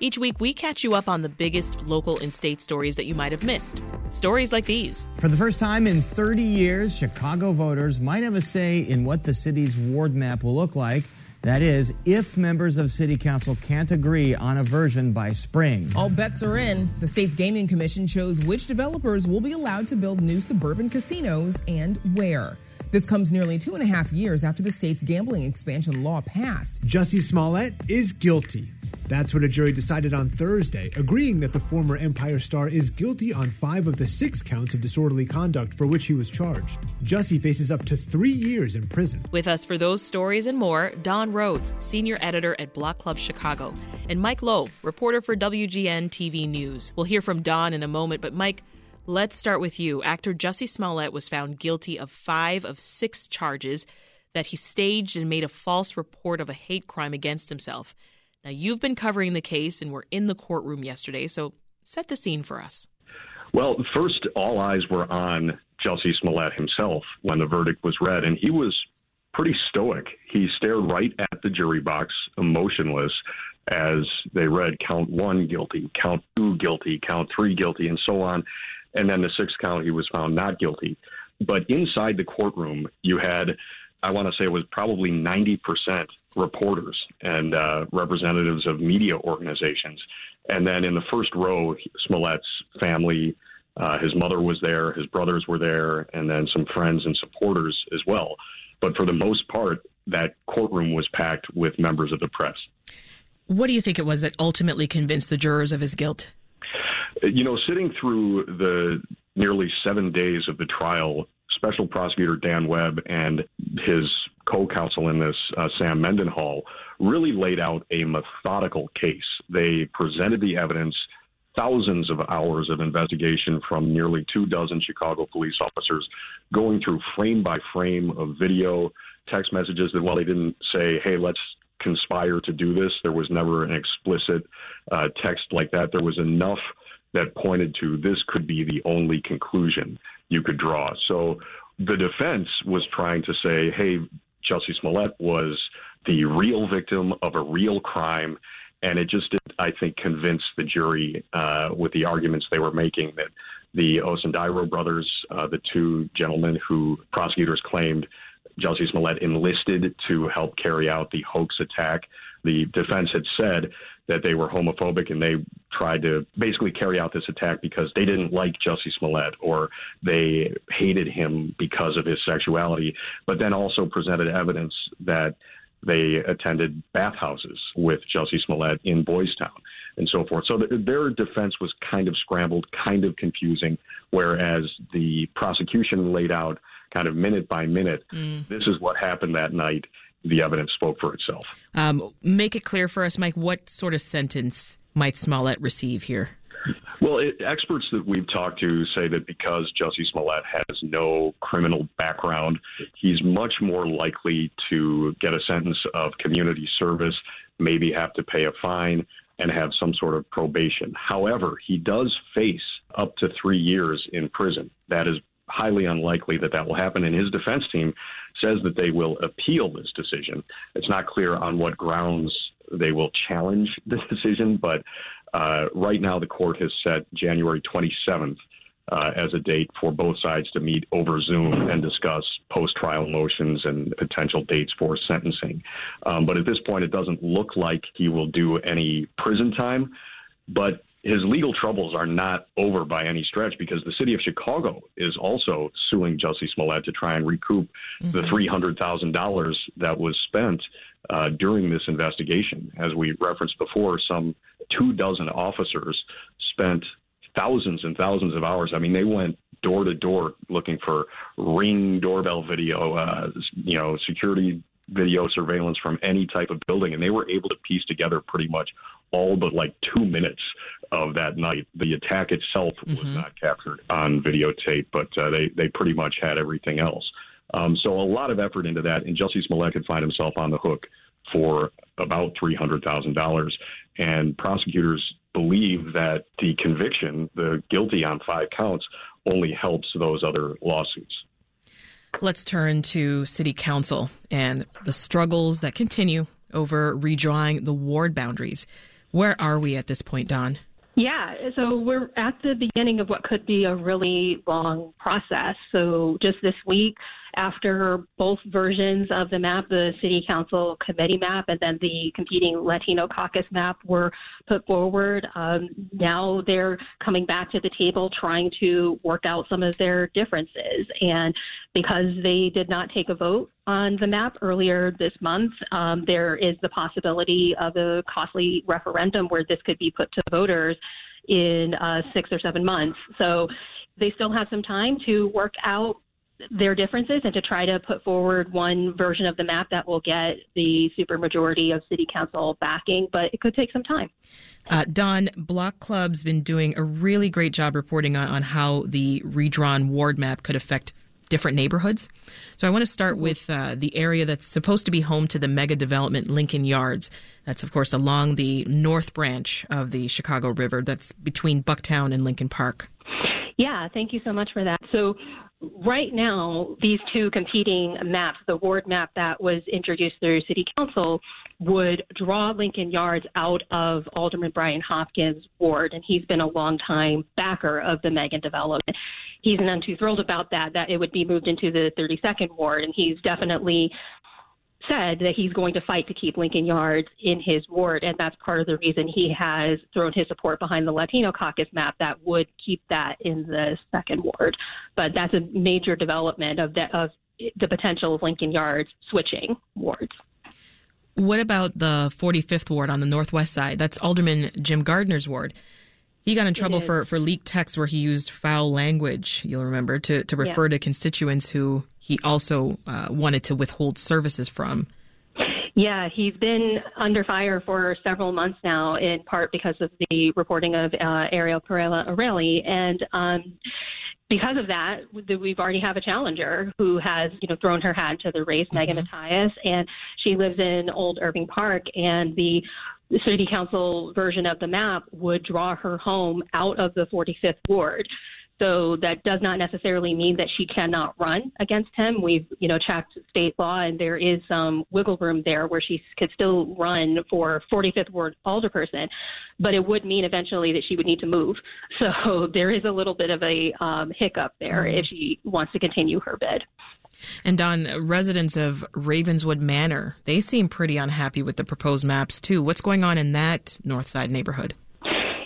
Each week, we catch you up on the biggest local and state stories that you might have missed. Stories like these. For the first time in 30 years, Chicago voters might have a say in what the city's ward map will look like. That is, if members of City Council can't agree on a version by spring. All bets are in. The state's gaming commission shows which developers will be allowed to build new suburban casinos and where. This comes nearly two and a half years after the state's gambling expansion law passed. Jussie Smollett is guilty. That's what a jury decided on Thursday, agreeing that the former Empire star is guilty on five of the six counts of disorderly conduct for which he was charged. Jussie faces up to three years in prison. With us for those stories and more, Dawn Rhodes, senior editor at Block Club Chicago, and Mike Lowe, reporter for WGN TV News. We'll hear from Dawn in a moment, but Mike, let's start with you. Actor Jussie Smollett was found guilty of five of six charges that he staged and made a false report of a hate crime against himself. Now, you've been covering the case and were in the courtroom yesterday, so set the scene for us. Well, first, all eyes were on Jussie Smollett himself when the verdict was read, and he was pretty stoic. He stared right at the jury box, emotionless, as they read count one guilty, count two guilty, count three guilty, and so on. And then the sixth count, he was found not guilty. But inside the courtroom, you had, I want to say it was probably 90% reporters and uh, representatives of media organizations. And then in the first row, Smollett's family, uh, his mother was there, his brothers were there, and then some friends and supporters as well. But for the most part, that courtroom was packed with members of the press. What do you think it was that ultimately convinced the jurors of his guilt? You know, sitting through the nearly seven days of the trial, Special Prosecutor Dan Webb and his co-counsel in this, uh, Sam Mendenhall, really laid out a methodical case. They presented the evidence, thousands of hours of investigation from nearly two dozen Chicago police officers, going through frame by frame of video, text messages that while they didn't say, "Hey, let's conspire to do this," there was never an explicit uh, text like that. There was enough that pointed to this could be the only conclusion you could draw. So the defense was trying to say, hey, Jussie Smollett was the real victim of a real crime. And it just, I think, convinced the jury uh, with the arguments they were making that the Osundairo brothers, uh, the two gentlemen who prosecutors claimed Jussie Smollett enlisted to help carry out the hoax attack. The defense had said that they were homophobic and they tried to basically carry out this attack because they didn't like Jussie Smollett or they hated him because of his sexuality, but then also presented evidence that they attended bathhouses with Jussie Smollett in Boys Town and so forth. So the, their defense was kind of scrambled, kind of confusing, whereas the prosecution laid out kind of minute by minute, mm. this is what happened that night the evidence spoke for itself. Um, make it clear for us, Mike, what sort of sentence might Smollett receive here? Well, it, experts that we've talked to say that because Jussie Smollett has no criminal background, he's much more likely to get a sentence of community service, maybe have to pay a fine, and have some sort of probation. However, he does face up to three years in prison. That is highly unlikely that that will happen. And his defense team says that they will appeal this decision. It's not clear on what grounds they will challenge this decision, but uh, right now the court has set January 27th uh, as a date for both sides to meet over Zoom and discuss post trial motions and potential dates for sentencing. Um, but at this point, it doesn't look like he will do any prison time. But his legal troubles are not over by any stretch because the city of Chicago is also suing Jussie Smollett to try and recoup mm-hmm. the $300,000 that was spent uh, during this investigation. As we referenced before, some two dozen officers spent thousands and thousands of hours. I mean, they went door to door looking for ring doorbell video, uh, you know, security video surveillance from any type of building, and they were able to piece together pretty much all but like two minutes of that night. The attack itself was mm-hmm. not captured on videotape, but uh, they they pretty much had everything else. Um, so a lot of effort into that, and Jussie Smollett could find himself on the hook for about three hundred thousand dollars. And prosecutors believe that the conviction, the guilty on five counts, only helps those other lawsuits. Let's turn to City Council and the struggles that continue over redrawing the ward boundaries. Where are we at this point, Dawn? Yeah, so we're at the beginning of what could be a really long process. So just this week, after both versions of the map, the city council committee map and then the competing Latino caucus map were put forward, um, now they're coming back to the table trying to work out some of their differences. And because they did not take a vote on the map earlier this month, um, there is the possibility of a costly referendum where this could be put to voters in uh, six or seven months. So they still have some time to work out their differences and to try to put forward one version of the map that will get the supermajority of city council backing, but it could take some time. Uh, Dawn, Block Club's been doing a really great job reporting on, on how the redrawn ward map could affect different neighborhoods. So I want to start mm-hmm. with uh, the area that's supposed to be home to the mega development Lincoln Yards. That's, of course, along the north branch of the Chicago River. That's between Bucktown and Lincoln Park. Yeah, thank you so much for that. So, right now, these two competing maps, the ward map that was introduced through City Council, would draw Lincoln Yards out of Alderman Brian Hopkins' ward, and he's been a long-time backer of the Megan development. He's none too thrilled about that, that it would be moved into the 32nd ward, and he's definitely said that he's going to fight to keep Lincoln Yards in his ward, and that's part of the reason he has thrown his support behind the Latino caucus map that would keep that in the second ward. But that's a major development of, the, of the potential of Lincoln Yards switching wards. What about the 45th ward on the northwest side? That's Alderman Jim Gardiner's ward. He got in trouble for, for leaked texts where he used foul language, you'll remember, to, to refer yeah. to constituents who he also uh, wanted to withhold services from. Yeah, he's been under fire for several months now, in part because of the reporting of uh, Ariel Parrella-Aureli. And um, because of that, we've already have a challenger who has, you know, thrown her hat to the race, mm-hmm. Megan Matias, and she lives in Old Irving Park, and the the city council version of the map would draw her home out of the 45th ward. So that does not necessarily mean that she cannot run against him. We've, you know, checked state law and there is some wiggle room there where she could still run for 45th ward alderperson, but it would mean eventually that she would need to move. So there is a little bit of a um, hiccup there mm-hmm. if she wants to continue her bid. And Dawn, residents of Ravenswood Manor, they seem pretty unhappy with the proposed maps too. What's going on in that North Side neighborhood?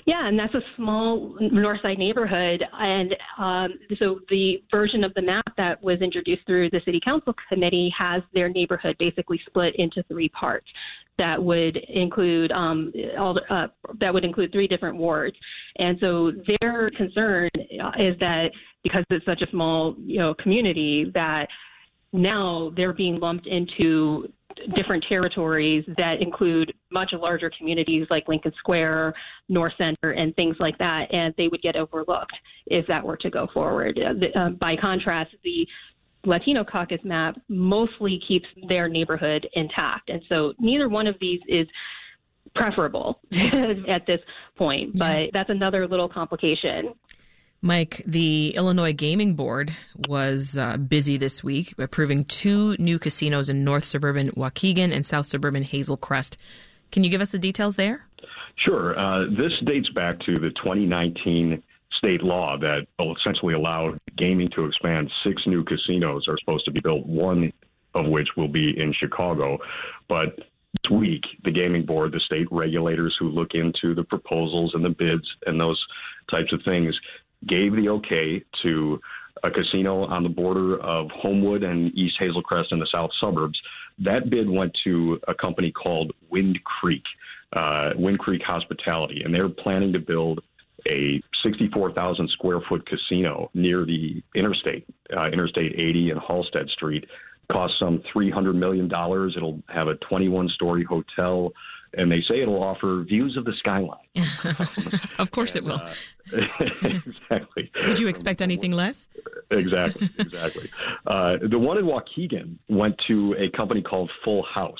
Yeah, and that's a small north side neighborhood. And um, so the version of the map that was introduced through the city council committee has their neighborhood basically split into three parts that would include um, all the, uh, that would include three different wards. And so their concern is that because it's such a small you know community that now they're being lumped into different territories that include much larger communities like Lincoln Square, North Center, and things like that, and they would get overlooked if that were to go forward. Uh, um, by contrast, the Latino caucus map mostly keeps their neighborhood intact, and so neither one of these is preferable at this point, but yeah. that's another little complication. Mike, the Illinois Gaming Board was uh, busy this week approving two new casinos in North Suburban Waukegan and South Suburban Hazel Crest. Can you give us the details there? Sure. Uh, this dates back to the 2019 state law that will essentially allow gaming to expand. Six new casinos are supposed to be built, one of which will be in Chicago. But this week, the gaming board, the state regulators who look into the proposals and the bids and those types of things, gave the okay to a casino on the border of Homewood and East Hazelcrest in the south suburbs. That bid went to a company called Wind Creek, uh, Wind Creek Hospitality, and they're planning to build a 64,000 square foot casino near the interstate, uh, Interstate 80 and Halsted Street. Costs some $300 million. It'll have a 21 story hotel, and they say it'll offer views of the skyline. of course, and, it will. Uh, exactly. Would you expect anything less? Exactly, exactly. uh, the one in Waukegan went to a company called Full House.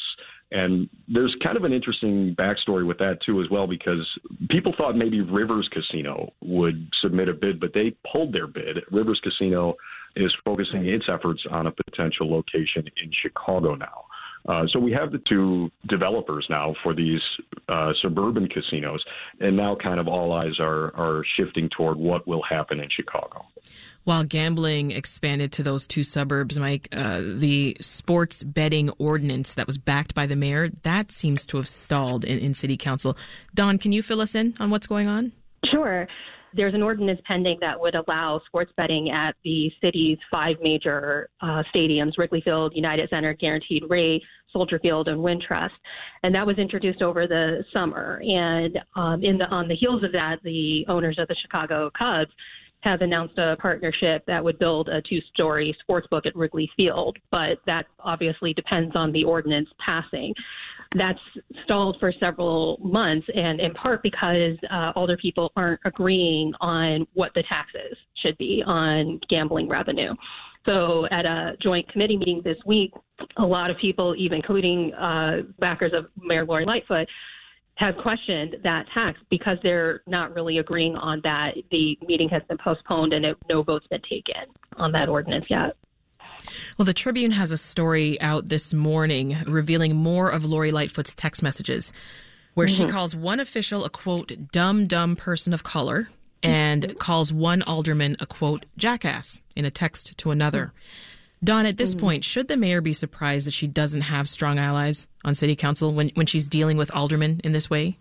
And there's kind of an interesting backstory with that too, as well, because people thought maybe Rivers Casino would submit a bid, but they pulled their bid. Rivers Casino is focusing its efforts on a potential location in Chicago now. Uh, so we have the two developers now for these uh, suburban casinos, and now kind of all eyes are are shifting toward what will happen in Chicago. While gambling expanded to those two suburbs, Mike, uh, the sports betting ordinance that was backed by the mayor that seems to have stalled in, in city council. Dawn, can you fill us in on what's going on? Sure there's an ordinance pending that would allow sports betting at the city's five major uh, stadiums Wrigley Field, United Center, Guaranteed Rate, Soldier Field, and Wintrust. And that was introduced over the summer. And um, in the, on the heels of that, the owners of the Chicago Cubs have announced a partnership that would build a two story sports book at Wrigley Field, but that obviously depends on the ordinance passing that's stalled for several months, and in part because uh, alderpeople aren't agreeing on what the taxes should be on gambling revenue. So, at a joint committee meeting this week, a lot of people, even including uh, backers of Mayor Lori Lightfoot, have questioned that tax because they're not really agreeing on that. The meeting has been postponed and it, no vote's been taken on that ordinance yet. Well, the Tribune has a story out this morning revealing more of Lori Lightfoot's text messages, where mm-hmm. she calls one official a quote, dumb, dumb person of color, and mm-hmm. calls one alderman a quote, jackass in a text to another. Dawn, at this mm-hmm. point, should the mayor be surprised that she doesn't have strong allies on city council when, when she's dealing with aldermen in this way?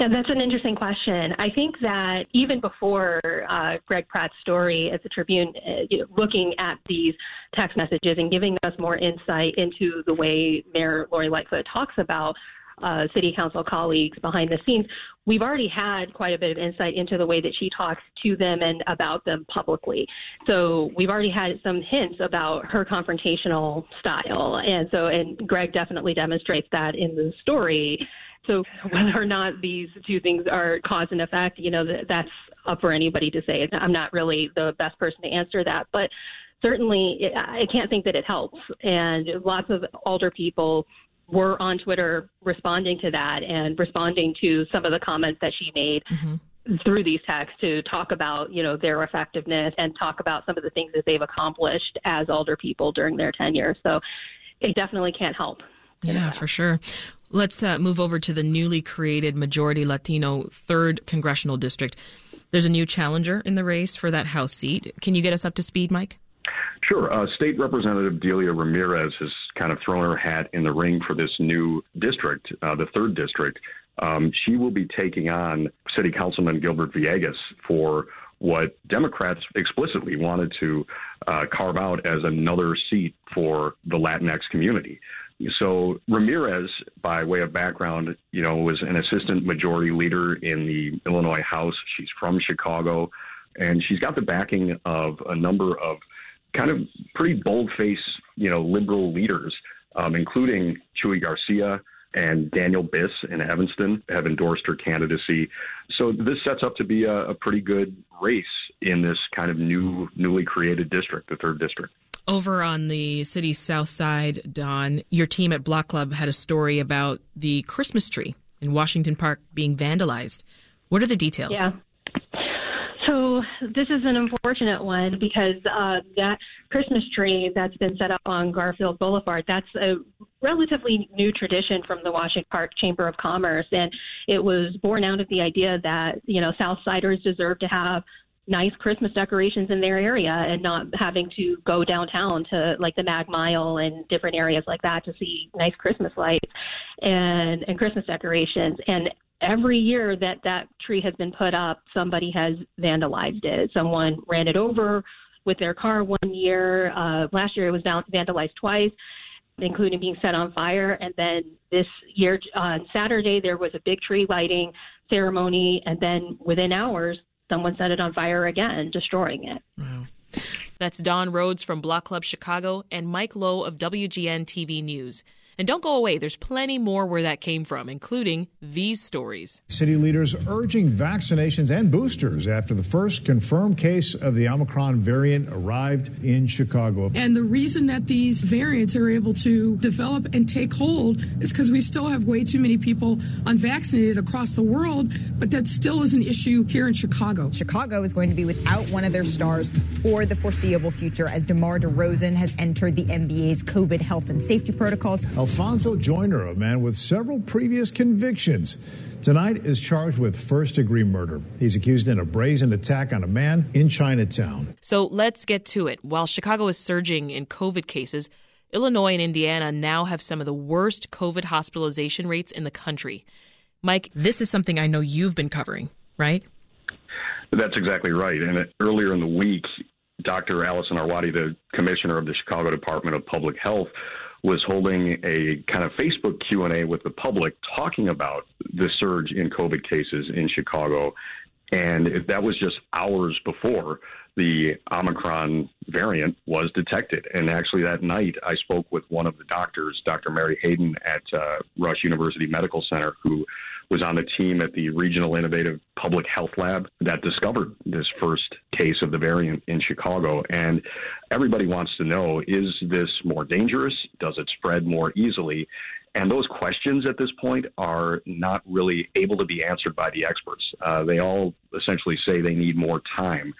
Yeah, that's an interesting question. I think that even before uh, Greg Pratt's story at the Tribune, uh, you know, looking at these text messages and giving us more insight into the way Mayor Lori Lightfoot talks about uh, city council colleagues behind the scenes, we've already had quite a bit of insight into the way that she talks to them and about them publicly. So we've already had some hints about her confrontational style. And so, and Greg definitely demonstrates that in the story. So whether or not these two things are cause and effect, you know, that's up for anybody to say. I'm not really the best person to answer that, but certainly I can't think that it helps. And lots of alderpeople were on Twitter responding to that and responding to some of the comments that she made. Mm-hmm through these texts to talk about you know their effectiveness and talk about some of the things that they've accomplished as alderpeople during their tenure so it definitely can't help yeah for sure Let's uh, move over to the newly created majority Latino 3rd Congressional District. There's a new challenger in the race for that House seat. Can you get us up to speed, Mike? Sure. Uh, State Representative Delia Ramirez has kind of thrown her hat in the ring for this new district, uh, the 3rd District. Um, she will be taking on City Councilman Gilbert Villegas for what Democrats explicitly wanted to uh, carve out as another seat for the Latinx community. So Ramirez, by way of background, you know, was an assistant majority leader in the Illinois House. She's from Chicago, and she's got the backing of a number of kind of pretty bold-faced, you know, liberal leaders, um, including Chuy Garcia and Daniel Biss in Evanston have endorsed her candidacy. So this sets up to be a, a pretty good race in this kind of new, newly created district, the third district. Over on the city's south side, Dawn, your team at Block Club had a story about the Christmas tree in Washington Park being vandalized. What are the details? Yeah. So this is an unfortunate one because uh, that Christmas tree that's been set up on Garfield Boulevard, that's a relatively new tradition from the Washington Park Chamber of Commerce, and it was born out of the idea that you know Southsiders deserve to have nice Christmas decorations in their area and not having to go downtown to like the Mag Mile and different areas like that to see nice Christmas lights and and Christmas decorations. And every year that that tree has been put up, somebody has vandalized it. Someone ran it over with their car one year. Uh, last year it was vandalized twice including being set on fire. And then this year, on Saturday, there was a big tree lighting ceremony. And then within hours, someone set it on fire again, destroying it. Wow. That's Dawn Rhodes from Block Club Chicago and Mike Lowe of WGN TV News. And don't go away, there's plenty more where that came from, including these stories. City leaders urging vaccinations and boosters after the first confirmed case of the Omicron variant arrived in Chicago. And the reason that these variants are able to develop and take hold is because we still have way too many people unvaccinated across the world, but that still is an issue here in Chicago. Chicago is going to be without one of their stars for the foreseeable future as DeMar DeRozan has entered the NBA's COVID health and safety protocols. Alfonso Joyner, a man with several previous convictions, tonight is charged with first degree murder. He's accused in a brazen attack on a man in Chinatown. So let's get to it. While Chicago is surging in COVID cases, Illinois and Indiana now have some of the worst COVID hospitalization rates in the country. Mike, this is something I know you've been covering, right? That's exactly right. And earlier in the week, Dr. Allison Arwady, the commissioner of the Chicago Department of Public Health, was holding a kind of Facebook Q&A with the public talking about the surge in COVID cases in Chicago. And that was just hours before the Omicron variant was detected. And actually, that night, I spoke with one of the doctors, Dr. Mary Hayden at uh, Rush University Medical Center, who was on the team at the Regional Innovative Public Health Lab that discovered this first case of the variant in Chicago. And everybody wants to know is this more dangerous? Does it spread more easily? And those questions at this point are not really able to be answered by the experts. Uh, they all essentially say they need more time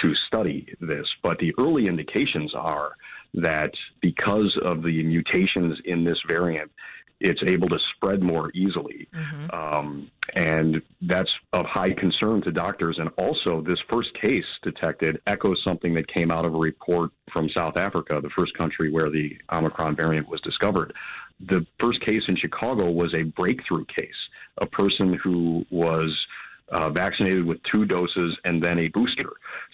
to study this. But the early indications are that because of the mutations in this variant, it's able to spread more easily. Mm-hmm. Um, and that's of high concern to doctors. And also, this first case detected echoes something that came out of a report from South Africa, the first country where the Omicron variant was discovered. The first case in Chicago was a breakthrough case, a person who was uh, vaccinated with two doses and then a booster.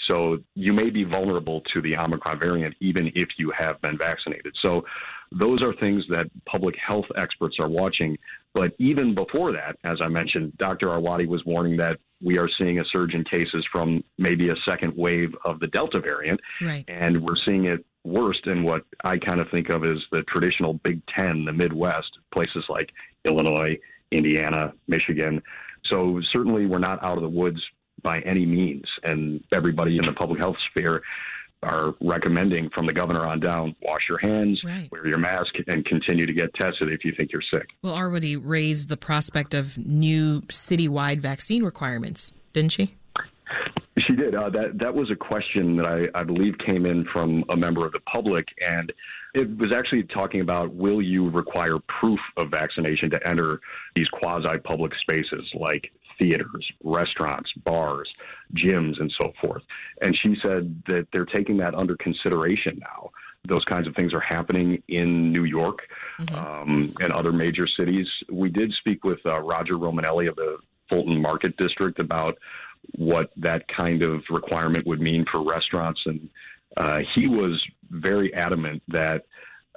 So you may be vulnerable to the Omicron variant even if you have been vaccinated. So those are things that public health experts are watching. But even before that, as I mentioned, Dr. Arwady was warning that we are seeing a surge in cases from maybe a second wave of the Delta variant. Right. And we're seeing it worst in what I kind of think of as the traditional Big Ten, the Midwest, places like Illinois, Indiana, Michigan. So certainly we're not out of the woods by any means. And everybody in the public health sphere are recommending from the governor on down wash your hands, right. wear your mask, and continue to get tested if you think you're sick. Well, Arwady raised the prospect of new citywide vaccine requirements, didn't she? She did. Uh, that that was a question that I, I believe came in from a member of the public, and it was actually talking about will you require proof of vaccination to enter these quasi public spaces like theaters, restaurants, bars, gyms, and so forth. And she said that they're taking that under consideration now. Those kinds of things are happening in New York mm-hmm. um, and other major cities. We did speak with uh, Roger Romanelli of the Fulton Market District about what that kind of requirement would mean for restaurants. And uh, he was very adamant that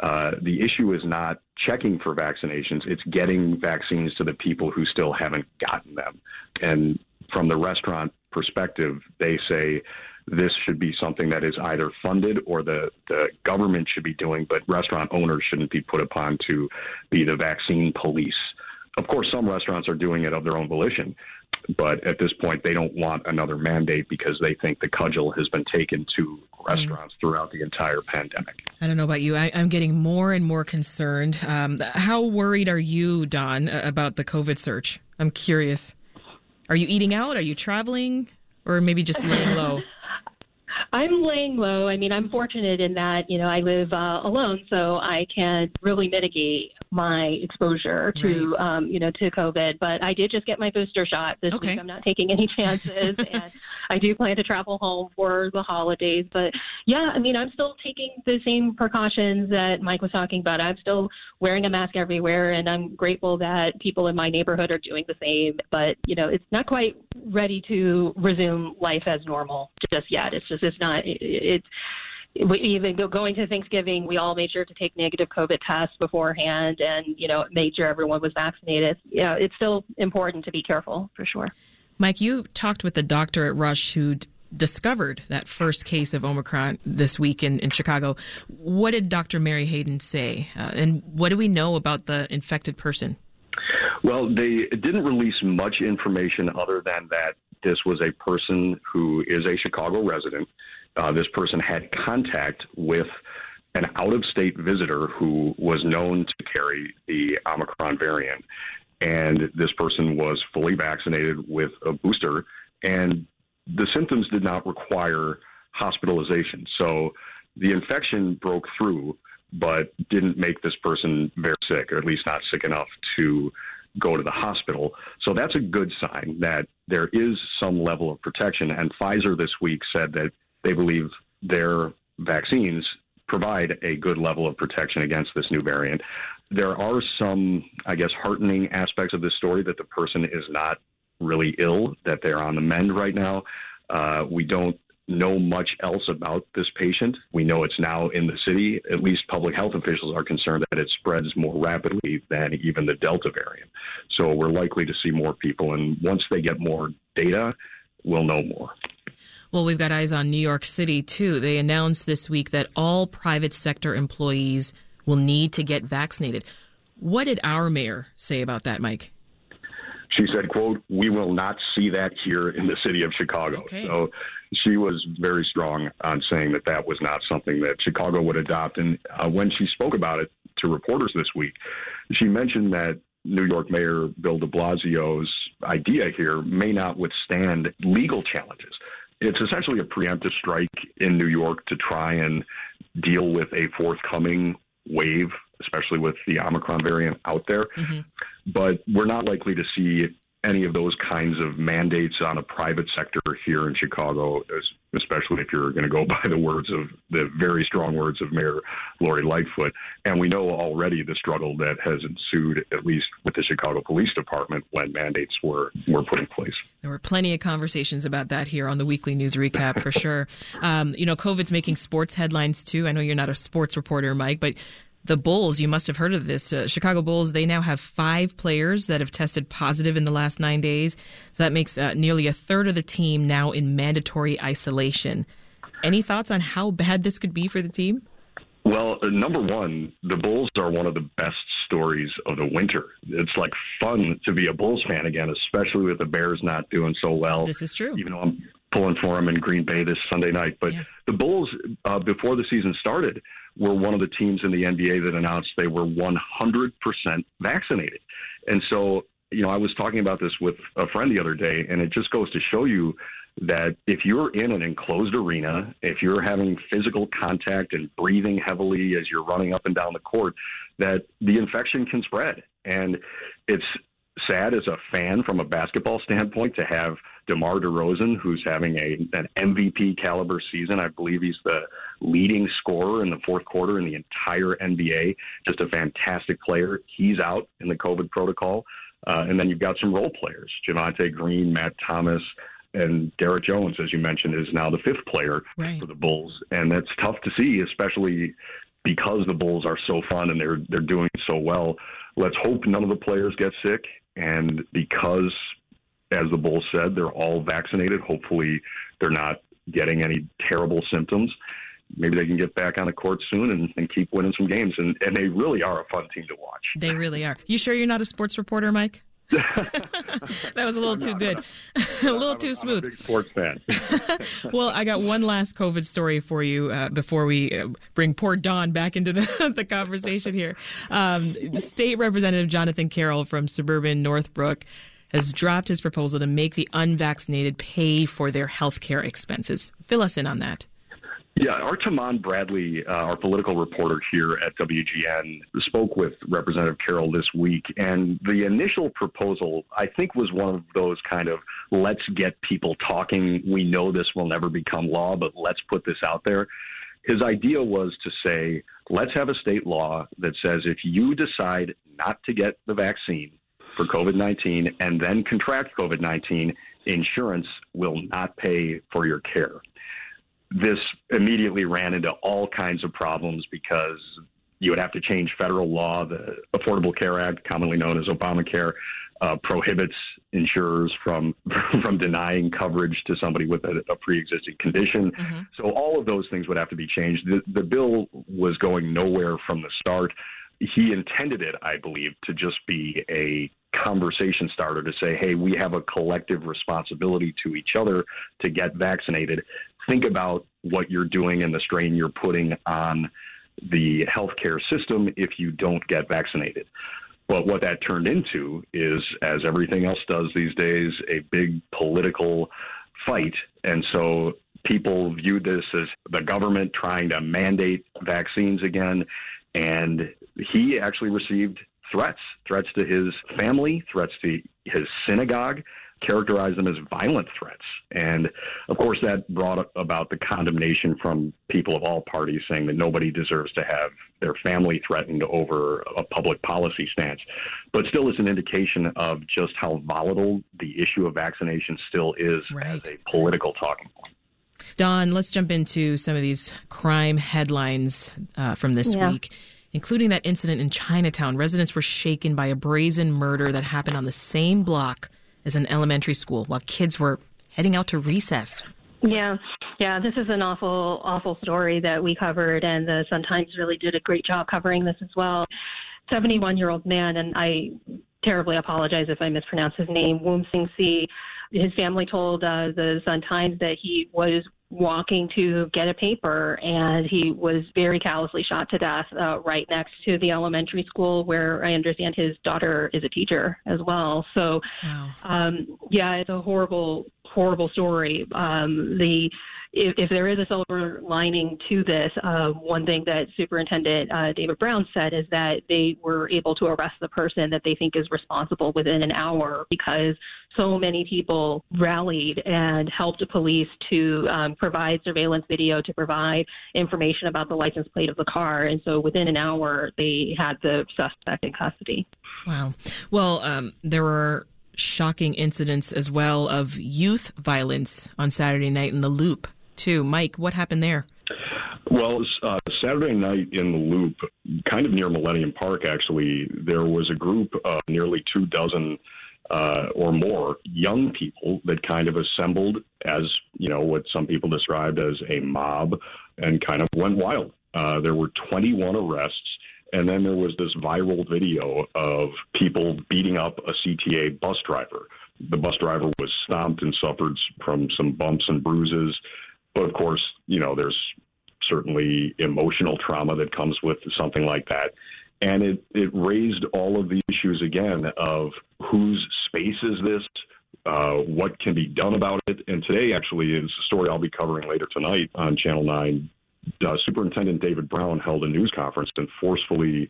uh, the issue is not checking for vaccinations, it's getting vaccines to the people who still haven't gotten them. And from the restaurant perspective, they say this should be something that is either funded or the, the government should be doing, but restaurant owners shouldn't be put upon to be the vaccine police. Of course, some restaurants are doing it of their own volition, but at this point, they don't want another mandate because they think the cudgel has been taken to restaurants throughout the entire pandemic. I don't know about you. I, am getting more and more concerned. Um, how worried are you, Dawn, about the COVID surge? I'm curious. Are you eating out? Are you traveling? Or maybe just laying low? I'm laying low. I mean, I'm fortunate in that, you know, I live uh, alone, so I can really mitigate my exposure to, right. um, you know, to COVID. But I did just get my booster shot this okay. week. I'm not taking any chances, and I do plan to travel home for the holidays. But yeah, I mean, I'm still taking the same precautions that Mike was talking about. I'm still wearing a mask everywhere, and I'm grateful that people in my neighborhood are doing the same. But you know, it's not quite ready to resume life as normal just yet. It's just it's not. It, it's we even go, going to Thanksgiving, we all made sure to take negative COVID tests beforehand, and you know made sure everyone was vaccinated. You know, it's still important to be careful for sure. Mike, you talked with the doctor at Rush who discovered that first case of Omicron this week in, in Chicago. What did Dr. Mary Hayden say? Uh, and what do we know about the infected person? Well, they didn't release much information other than that this was a person who is a Chicago resident. Uh, this person had contact with an out of state visitor who was known to carry the Omicron variant. And this person was fully vaccinated with a booster, and the symptoms did not require hospitalization. So the infection broke through, but didn't make this person very sick, or at least not sick enough to go to the hospital. So that's a good sign that there is some level of protection. And Pfizer this week said that they believe their vaccines provide a good level of protection against this new variant. There are some, I guess, heartening aspects of this story that the person is not really ill, that they're on the mend right now. Uh, we don't know much else about this patient. We know it's now in the city. At least public health officials are concerned that it spreads more rapidly than even the Delta variant. So we're likely to see more people. And once they get more data, we'll know more. Well, we've got eyes on New York City, too. They announced this week that all private sector employees will need to get vaccinated. What did our mayor say about that, Mike? She said, quote, we will not see that here in the city of Chicago. Okay. So she was very strong on saying that that was not something that Chicago would adopt. And uh, when she spoke about it to reporters this week, she mentioned that New York Mayor Bill de Blasio's idea here may not withstand legal challenges. It's essentially a preemptive strike in New York to try and deal with a forthcoming wave, especially with the Omicron variant out there. Mm-hmm. But we're not likely to see any of those kinds of mandates on a private sector here in Chicago, especially if you're going to go by the words of the very strong words of Mayor Lori Lightfoot. And we know already the struggle that has ensued, at least with the Chicago Police Department, when mandates were, were put in place. There were plenty of conversations about that here on the weekly news recap for sure. Um, you know, COVID's making sports headlines too. I know you're not a sports reporter, Mike, but the Bulls, you must have heard of this. Uh, Chicago Bulls, they now have five players that have tested positive in the last nine days. So that makes uh, nearly a third of the team now in mandatory isolation. Any thoughts on how bad this could be for the team? Well, uh, number one, the Bulls are one of the best stories of the winter. It's like fun to be a Bulls fan again, especially with the Bears not doing so well. This is true. Even though I'm pulling for them in Green Bay this Sunday night. But Yeah. the Bulls, uh, before the season started, were one of the teams in the NBA that announced they were 100% vaccinated. And so, you know, I was talking about this with a friend the other day, and it just goes to show you that if you're in an enclosed arena, if you're having physical contact and breathing heavily as you're running up and down the court, that the infection can spread. And it's sad as a fan from a basketball standpoint to have DeMar DeRozan, who's having a an MVP caliber season. I believe he's the leading scorer in the fourth quarter in the entire NBA. Just a fantastic player. He's out in the COVID protocol. Uh, and then you've got some role players, Javonte Green, Matt Thomas, and Derrick Jones, as you mentioned, is now the fifth player Right. for the Bulls, and that's tough to see, especially because the Bulls are so fun and they're they're doing so well. Let's hope none of the players get sick, and because, as the Bulls said, they're all vaccinated. Hopefully, they're not getting any terrible symptoms. Maybe they can get back on the court soon and, and keep winning some games. And, and they really are a fun team to watch. They really are. You sure you're not a sports reporter, Mike? that was a little too good. a little too I'm a smooth. big sports fan. Well, I got one last COVID story for you uh, before we uh, bring poor Dawn back into the, the conversation here. Um, State Representative Jonathan Carroll from suburban Northbrook has dropped his proposal to make the unvaccinated pay for their health care expenses. Fill us in on that. Yeah, Tahman Bradley, uh, our political reporter here at WGN, spoke with Representative Carroll this week, and the initial proposal, I think, was one of those kind of let's get people talking. We know this will never become law, but let's put this out there. His idea was to say, let's have a state law that says if you decide not to get the vaccine for COVID 19 and then contract COVID 19, insurance will not pay for your care this immediately ran into all kinds of problems because you would have to change federal law, the Affordable Care Act, commonly known as Obamacare. uh, prohibits insurers from from denying coverage to somebody with a, a pre-existing condition. Mm-hmm. So all of those things would have to be changed. The, the bill was going nowhere from the start. He intended it, I believe, to just be a conversation starter to say, hey, we have a collective responsibility to each other to get vaccinated. Think about what you're doing and the strain you're putting on the healthcare system if you don't get vaccinated. But what that turned into is, as everything else does these days, a big political fight. And so people viewed this as the government trying to mandate vaccines again. And he actually received threats, threats to his family, threats to his synagogue, characterized them as violent threats. And of course, that brought about the condemnation from people of all parties saying that nobody deserves to have their family threatened over a public policy stance. But still, it's an indication of just how volatile the issue of vaccination still is right. as a political talking point. Dawn, let's jump into some of these crime headlines uh, from this yeah. week including that incident in Chinatown. Residents were shaken by a brazen murder that happened on the same block as an elementary school while kids were heading out to recess. Yeah, yeah, this is an awful, awful story that we covered, and the Sun Times really did a great job covering this as well. 71 year old man, and I terribly apologize if I mispronounce his name, Woom Sing Tse. His family told uh, the Sun Times that he was walking to get a paper, and he was very callously shot to death uh, right next to the elementary school where I understand his daughter is a teacher as well. So, wow. um, yeah, it's a horrible, horrible story. Um, the if, if there is a silver lining to this, uh, one thing that Superintendent uh, David Brown said is that they were able to arrest the person that they think is responsible within an hour because so many people rallied and helped police to um, provide surveillance video, to provide information about the license plate of the car. And so within an hour, they had the suspect in custody. Wow. Well, um, there were shocking incidents as well of youth violence on Saturday night in the Loop too. Mike, what happened there? Well, uh, Saturday night in the Loop, kind of near Millennium Park, actually, there was a group of nearly two dozen uh, or more young people that kind of assembled as, you know, what some people described as a mob and kind of went wild. Uh, there were 21 arrests. And then there was this viral video of people beating up a CTA bus driver. The bus driver was stomped and suffered from some bumps and bruises. But of course, you know, there's certainly emotional trauma that comes with something like that. And it, it raised all of the issues again of whose space is this? Uh, what can be done about it? And today, actually, is a story I'll be covering later tonight on Channel 9. Uh, Superintendent David Brown held a news conference and forcefully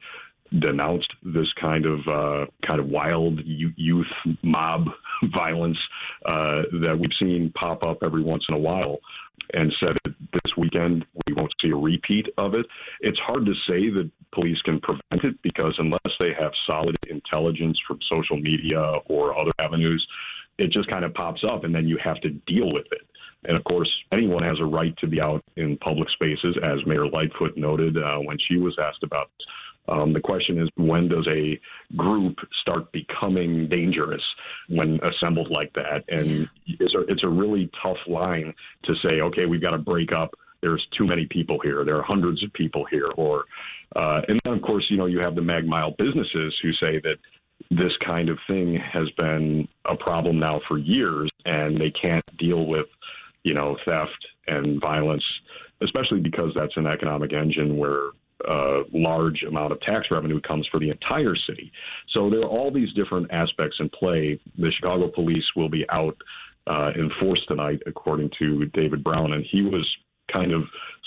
denounced this kind of uh, kind of wild youth mob violence uh, that we've seen pop up every once in a while and said this weekend we won't see a repeat of it. It's hard to say that police can prevent it because unless they have solid intelligence from social media or other avenues, it just kind of pops up and then you have to deal with it. And of course, anyone has a right to be out in public spaces, as Mayor Lightfoot noted uh, when she was asked about this. Um, the question is, when does a group start becoming dangerous when assembled like that? And it's a, it's a really tough line to say, okay, we've got to break up. There's too many people here. There are hundreds of people here. Or, uh, and then of course, you know, you have the mag mile businesses who say that this kind of thing has been a problem now for years, and they can't deal with, you know, theft and violence, especially because that's an economic engine where uh, large amount of tax revenue comes for the entire city. So there are all these different aspects in play. The Chicago police will be out uh, in force tonight, according to David Brown, and he was kind of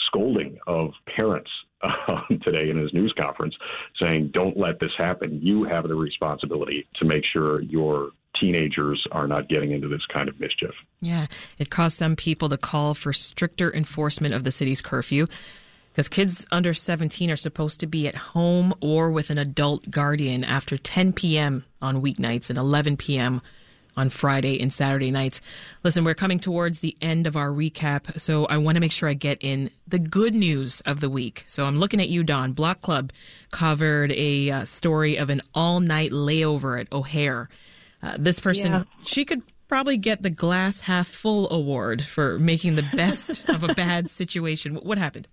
scolding of parents uh, today in his news conference, saying, "Don't let this happen. You have the responsibility to make sure your teenagers are not getting into this kind of mischief. Yeah, it caused some people to call for stricter enforcement of the city's curfew because kids under 17 are supposed to be at home or with an adult guardian after 10 p.m. on weeknights and 11 p.m. on Friday and Saturday nights. Listen, we're coming towards the end of our recap, so I want to make sure I get in the good news of the week. So I'm looking at you, Dawn. Block Club covered a uh, story of an all night layover at O'Hare. Uh, this person, Yeah. she could probably get the glass half full award for making the best of a bad situation. What happened?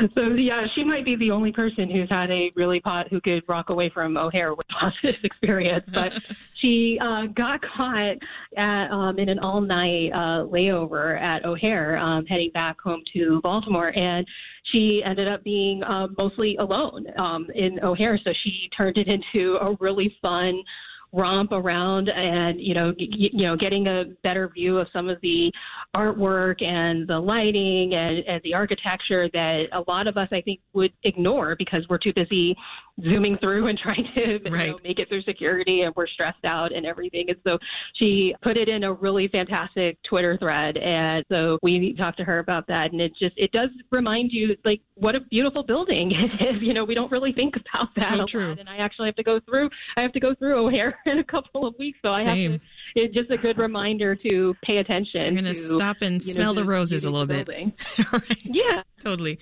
So yeah, she might be the only person who's had a really pot who could rock away from O'Hare with positive experience. But she uh, got caught at um, in an all night uh, layover at O'Hare, um, heading back home to Baltimore, and she ended up being uh, mostly alone um, in O'Hare. So she turned it into a really fun romp around and you know g- you know getting a better view of some of the artwork and the lighting and, and the architecture that a lot of us I think would ignore because we're too busy zooming through and trying to you know, make it through security and we're stressed out and everything. And so she put it in a really fantastic Twitter thread. And so we talked to her about that. And it just it does remind you like what a beautiful building it is. You know we don't really think about that So a true. lot and I actually have to go through I have to go through O'Hare in a couple of weeks. So I Same. have to it's just a good reminder to pay attention I'm going to to, stop and you know, smell the roses a little bit. right. Yeah. Totally.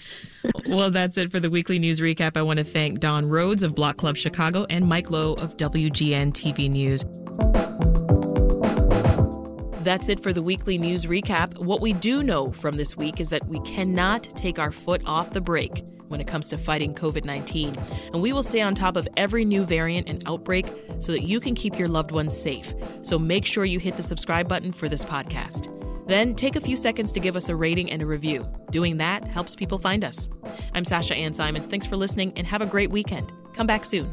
Well, that's it for the weekly news recap. I want to thank Dawn Rhodes of Block Club Chicago and Mike Lowe of WGN TV News. That's it for the weekly news recap. What we do know from this week is that we cannot take our foot off the brake when it comes to fighting COVID 19. And we will stay on top of every new variant and outbreak so that you can keep your loved ones safe. So make sure you hit the subscribe button for this podcast. Then take a few seconds to give us a rating and a review. Doing that helps people find us. I'm Sasha Ann Simons. Thanks for listening and have a great weekend. Come back soon.